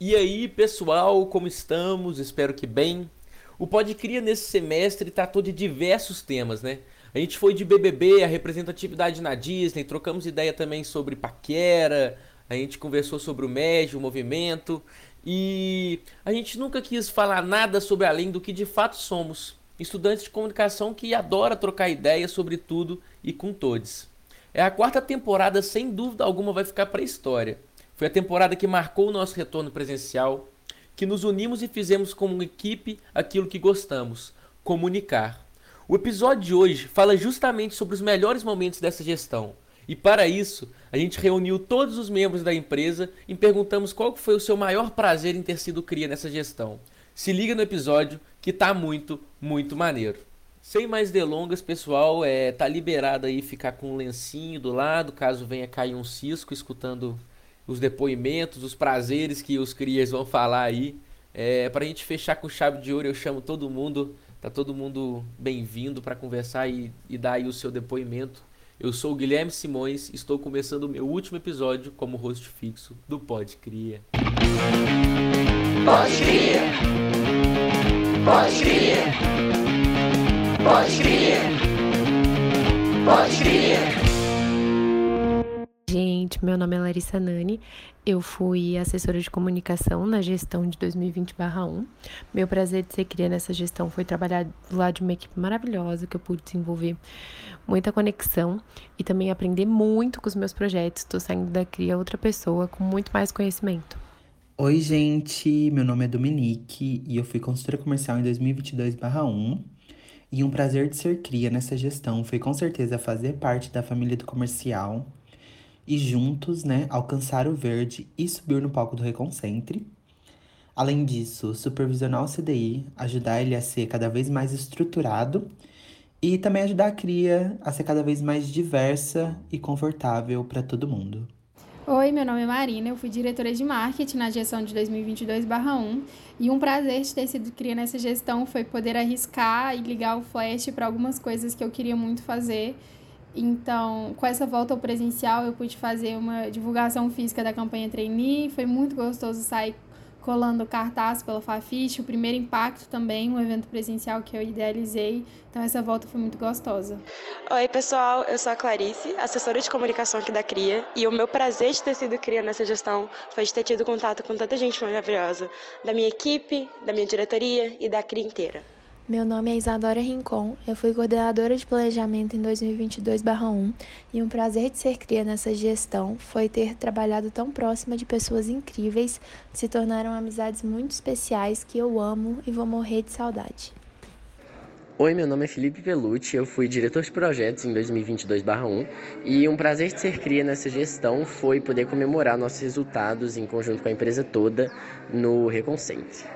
E aí, pessoal, como estamos? Espero que bem. O Podcria nesse semestre tratou de diversos temas, né? A gente foi de BBB, a representatividade na Disney, trocamos ideia também sobre paquera, a gente conversou sobre o MED, o movimento, e a gente nunca quis falar nada sobre além do que de fato somos. Estudantes de comunicação que adora trocar ideias sobre tudo e com todos. É a quarta temporada, sem dúvida alguma, vai ficar para a história. Foi a temporada que marcou o nosso retorno presencial, que nos unimos e fizemos como equipe aquilo que gostamos: comunicar. O episódio de hoje fala justamente sobre os melhores momentos dessa gestão. E para isso, a gente reuniu todos os membros da empresa e perguntamos qual foi o seu maior prazer em ter sido cria nessa gestão. Se liga no episódio que tá muito, muito maneiro. Sem mais delongas, pessoal, é, tá liberado aí ficar com um lencinho do lado, caso venha cair um cisco escutando os depoimentos, os prazeres que os crias vão falar aí. É, para a gente fechar com chave de ouro, eu chamo todo mundo, tá todo mundo bem-vindo para conversar e, e dar aí o seu depoimento. Eu sou o Guilherme Simões, estou começando o meu último episódio como host fixo do Pod Cria. Pod Cria. Pod Cria. Pod Cria. Pod Cria. Gente, meu nome é Larissa Nani, eu fui assessora de comunicação na gestão de 2020-1. Meu prazer de ser cria nessa gestão foi trabalhar do lado de uma equipe maravilhosa que eu pude desenvolver muita conexão e também aprender muito com os meus projetos. Estou saindo da cria outra pessoa com muito mais conhecimento. Oi, gente, meu nome é Dominique e eu fui consultora comercial em 2022-1. E um prazer de ser cria nessa gestão foi com certeza fazer parte da família do comercial e juntos, né, alcançar o verde e subir no palco do Reconcentre. Além disso, supervisionar o CDI, ajudar ele a ser cada vez mais estruturado e também ajudar a cria a ser cada vez mais diversa e confortável para todo mundo. Oi, meu nome é Marina, eu fui diretora de marketing na gestão de 2022/1 e um prazer ter sido cria nessa gestão foi poder arriscar e ligar o flash para algumas coisas que eu queria muito fazer então, com essa volta ao presencial, eu pude fazer uma divulgação física da campanha Trainee. Foi muito gostoso sair colando cartaz pela Fafiche, o primeiro impacto também, um evento presencial que eu idealizei. Então essa volta foi muito gostosa. Oi, pessoal, eu sou a Clarice, assessora de comunicação aqui da CRIA, e o meu prazer de ter sido CRIA nessa gestão foi de ter tido contato com tanta gente maravilhosa, da minha equipe, da minha diretoria e da CRIA inteira. Meu nome é Isadora Rincon, eu fui coordenadora de planejamento em 2022-1 e um. Prazer de ser cria nessa gestão foi ter trabalhado tão próxima de pessoas incríveis. Que se tornaram amizades muito especiais que eu amo e vou morrer de saudade. Oi, meu nome é Felipe Velucci, eu fui diretor de projetos em 2022-1 e um. Prazer de ser cria nessa gestão foi poder comemorar nossos resultados em conjunto com a empresa toda no Reconcente.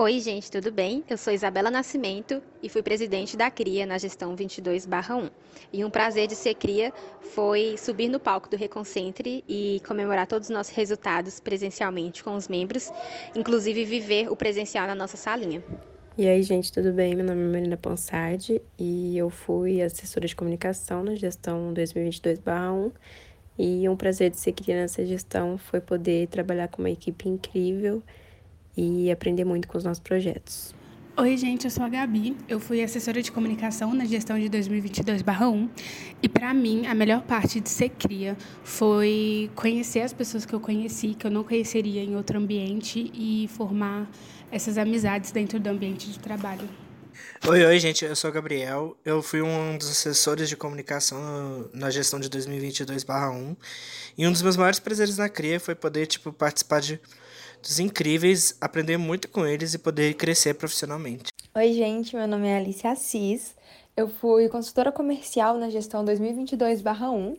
Oi, gente, tudo bem? Eu sou Isabela Nascimento e fui presidente da CRIA na gestão 22/1. E um prazer de ser CRIA foi subir no palco do Reconcentre e comemorar todos os nossos resultados presencialmente com os membros, inclusive viver o presencial na nossa salinha. E aí, gente, tudo bem? Meu nome é Marina Ponsardi e eu fui assessora de comunicação na gestão 2022/1. E um prazer de ser CRIA nessa gestão foi poder trabalhar com uma equipe incrível e aprender muito com os nossos projetos. Oi, gente, eu sou a Gabi. Eu fui assessora de comunicação na gestão de 2022/1 e para mim a melhor parte de ser cria foi conhecer as pessoas que eu conheci, que eu não conheceria em outro ambiente e formar essas amizades dentro do ambiente de trabalho. Oi, oi, gente, eu sou o Gabriel. Eu fui um dos assessores de comunicação na gestão de 2022/1 e um dos meus maiores prazeres na cria foi poder tipo participar de dos incríveis, aprender muito com eles e poder crescer profissionalmente. Oi, gente, meu nome é Alice Assis. Eu fui consultora comercial na gestão 2022/1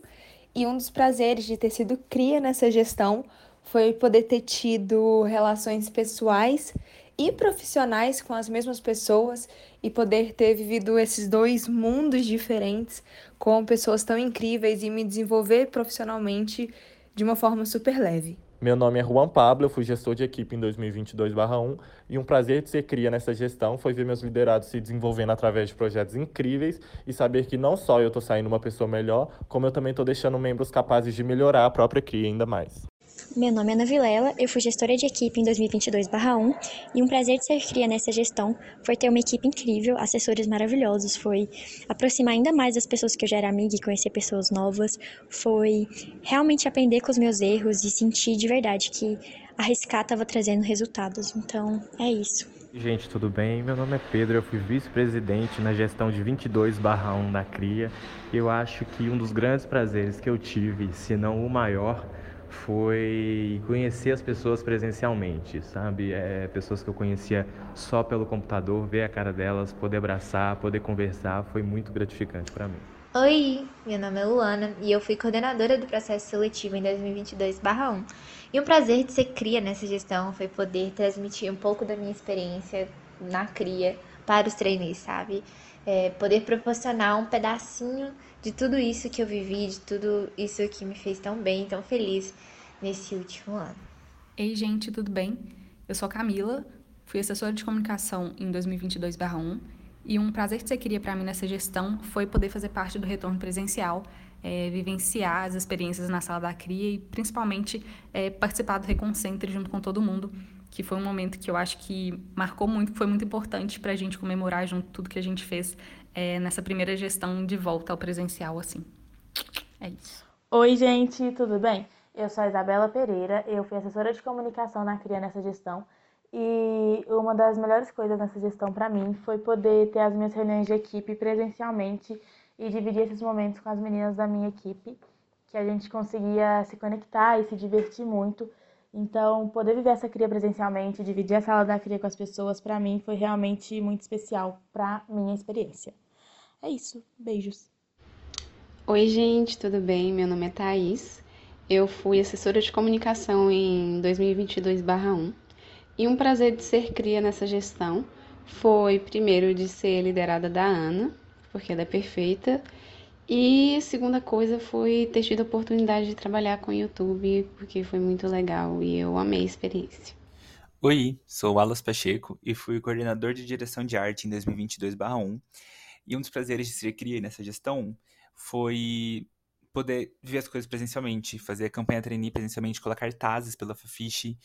e um dos prazeres de ter sido cria nessa gestão foi poder ter tido relações pessoais e profissionais com as mesmas pessoas e poder ter vivido esses dois mundos diferentes com pessoas tão incríveis e me desenvolver profissionalmente de uma forma super leve. Meu nome é Juan Pablo, eu fui gestor de equipe em 2022/1 e um prazer de ser cria nessa gestão foi ver meus liderados se desenvolvendo através de projetos incríveis e saber que não só eu estou saindo uma pessoa melhor, como eu também estou deixando membros capazes de melhorar a própria cria ainda mais. Meu nome é Ana Vilela, eu fui gestora de equipe em 2022/1 e um prazer de ser cria nessa gestão foi ter uma equipe incrível, assessores maravilhosos, foi aproximar ainda mais das pessoas que eu já era amiga e conhecer pessoas novas, foi realmente aprender com os meus erros e sentir de verdade que arriscar estava trazendo resultados. Então, é isso. Gente, tudo bem? Meu nome é Pedro, eu fui vice-presidente na gestão de 22/1 da CRIA. Eu acho que um dos grandes prazeres que eu tive, se não o maior, foi conhecer as pessoas presencialmente, sabe? É, pessoas que eu conhecia só pelo computador, ver a cara delas, poder abraçar, poder conversar, foi muito gratificante para mim. Oi, meu nome é Luana e eu fui coordenadora do processo seletivo em 2022/1. E um prazer de ser cria nessa gestão foi poder transmitir um pouco da minha experiência na cria para os trainees, sabe? É, poder proporcionar um pedacinho de tudo isso que eu vivi, de tudo isso que me fez tão bem, tão feliz nesse último ano. Ei, gente, tudo bem? Eu sou Camila, fui assessora de comunicação em 2022/1 e um prazer que você queria para mim nessa gestão foi poder fazer parte do retorno presencial, é, vivenciar as experiências na sala da CRIA e principalmente é, participar do Reconcentre junto com todo mundo, que foi um momento que eu acho que marcou muito, foi muito importante para a gente comemorar junto tudo que a gente fez é, nessa primeira gestão de volta ao presencial, assim. É isso. Oi, gente, tudo bem? Eu sou a Isabela Pereira, eu fui assessora de comunicação na CRIA nessa gestão e uma das melhores coisas nessa gestão para mim foi poder ter as minhas reuniões de equipe presencialmente e dividir esses momentos com as meninas da minha equipe, que a gente conseguia se conectar e se divertir muito. Então, poder viver essa cria presencialmente, dividir a sala da cria com as pessoas, para mim foi realmente muito especial para minha experiência. É isso, beijos. Oi, gente, tudo bem? Meu nome é Thaís. Eu fui assessora de comunicação em 2022/1 e um prazer de ser cria nessa gestão foi, primeiro, de ser liderada da Ana, porque ela é perfeita, e segunda coisa foi ter tido a oportunidade de trabalhar com o YouTube, porque foi muito legal e eu amei a experiência. Oi, sou Alas Pacheco e fui coordenador de direção de arte em 2022/1. E um dos prazeres de ser cria nessa gestão foi poder ver as coisas presencialmente, fazer a campanha trainee presencialmente, colocar cartazes pela Fafiche,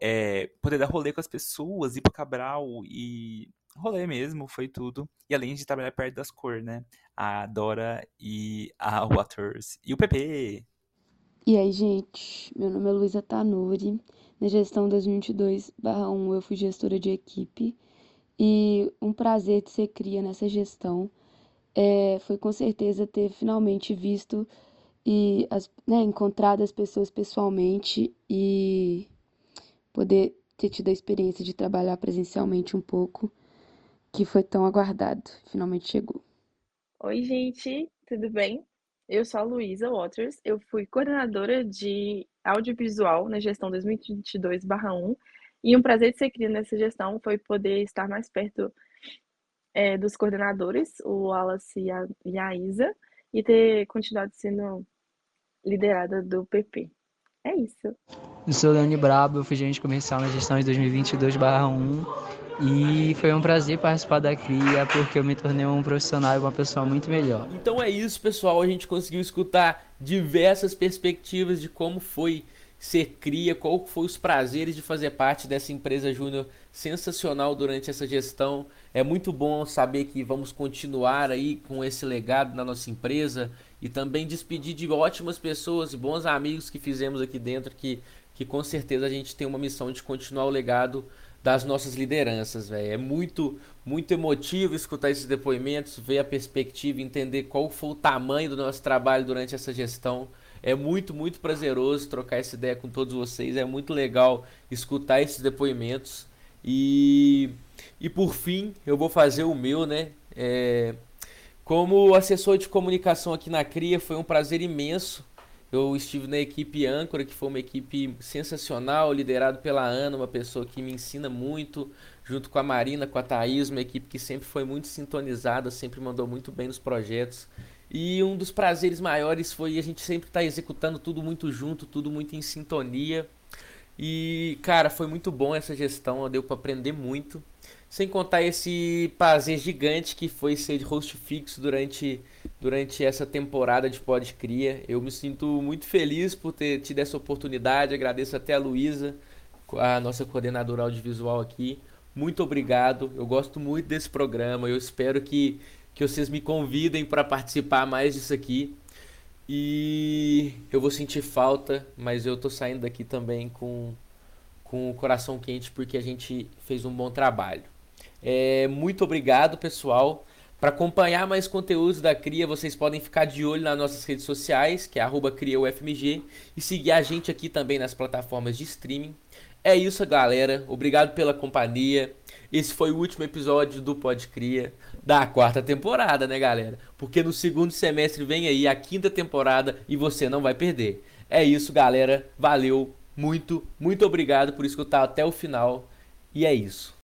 é, poder dar rolê com as pessoas, ir pro Cabral e rolê mesmo, foi tudo. E além de trabalhar perto das cores, né? A Dora e a Waters e o PP. E aí, gente, meu nome é Luísa Tanuri. Na gestão 2022/1 eu fui gestora de equipe e um prazer de ser cria nessa gestão é, foi com certeza ter finalmente visto e as, né, encontrado as pessoas pessoalmente e poder ter tido a experiência de trabalhar presencialmente um pouco, que foi tão aguardado, finalmente chegou. Oi, gente, tudo bem? Eu sou a Luísa Waters, eu fui coordenadora de audiovisual na gestão 2022/1 e um prazer de ser cria nessa gestão foi poder estar mais perto é, dos coordenadores, o Wallace e a, e a Isa, e ter continuado sendo liderada do PP. É isso. Eu sou o Dani Brabo, eu fui gerente comercial na gestão de 2022/1 e foi um prazer participar da CRIA porque eu me tornei um profissional e uma pessoa muito melhor. Então é isso, pessoal. A gente conseguiu escutar diversas perspectivas de como foi ser cria, qual foi os prazeres de fazer parte dessa empresa júnior sensacional durante essa gestão. É muito bom saber que vamos continuar aí com esse legado na nossa empresa e também despedir de ótimas pessoas e bons amigos que fizemos aqui dentro que, que com certeza a gente tem uma missão de continuar o legado das nossas lideranças, velho. É muito, muito emotivo escutar esses depoimentos, ver a perspectiva, entender qual foi o tamanho do nosso trabalho durante essa gestão. É muito, muito prazeroso trocar essa ideia com todos vocês. É muito legal escutar esses depoimentos. E, e por fim, eu vou fazer o meu, né? É, como assessor de comunicação aqui na CRIA, foi um prazer imenso. Eu estive na equipe âncora, que foi uma equipe sensacional, liderado pela Ana, uma pessoa que me ensina muito, junto com a Marina, com a Thaís, uma equipe que sempre foi muito sintonizada, sempre mandou muito bem nos projetos. E um dos prazeres maiores foi a gente sempre estar tá executando tudo muito junto, tudo muito em sintonia. E, cara, foi muito bom essa gestão, deu para aprender muito. Sem contar esse prazer gigante que foi ser host fixo durante durante essa temporada de Pod Cria. Eu me sinto muito feliz por ter tido essa oportunidade. Agradeço até a Luísa, a nossa coordenadora audiovisual aqui. Muito obrigado. Eu gosto muito desse programa. Eu espero que, que vocês me convidem para participar mais disso aqui. E eu vou sentir falta, mas eu tô saindo daqui também com, com o coração quente porque a gente fez um bom trabalho. É, muito obrigado, pessoal. Para acompanhar mais conteúdos da Cria, vocês podem ficar de olho nas nossas redes sociais, que é CriaUFMG, e seguir a gente aqui também nas plataformas de streaming. É isso, galera. Obrigado pela companhia. Esse foi o último episódio do Pod Cria da quarta temporada, né, galera? Porque no segundo semestre vem aí a quinta temporada e você não vai perder. É isso, galera. Valeu. Muito, muito obrigado por escutar até o final. E é isso.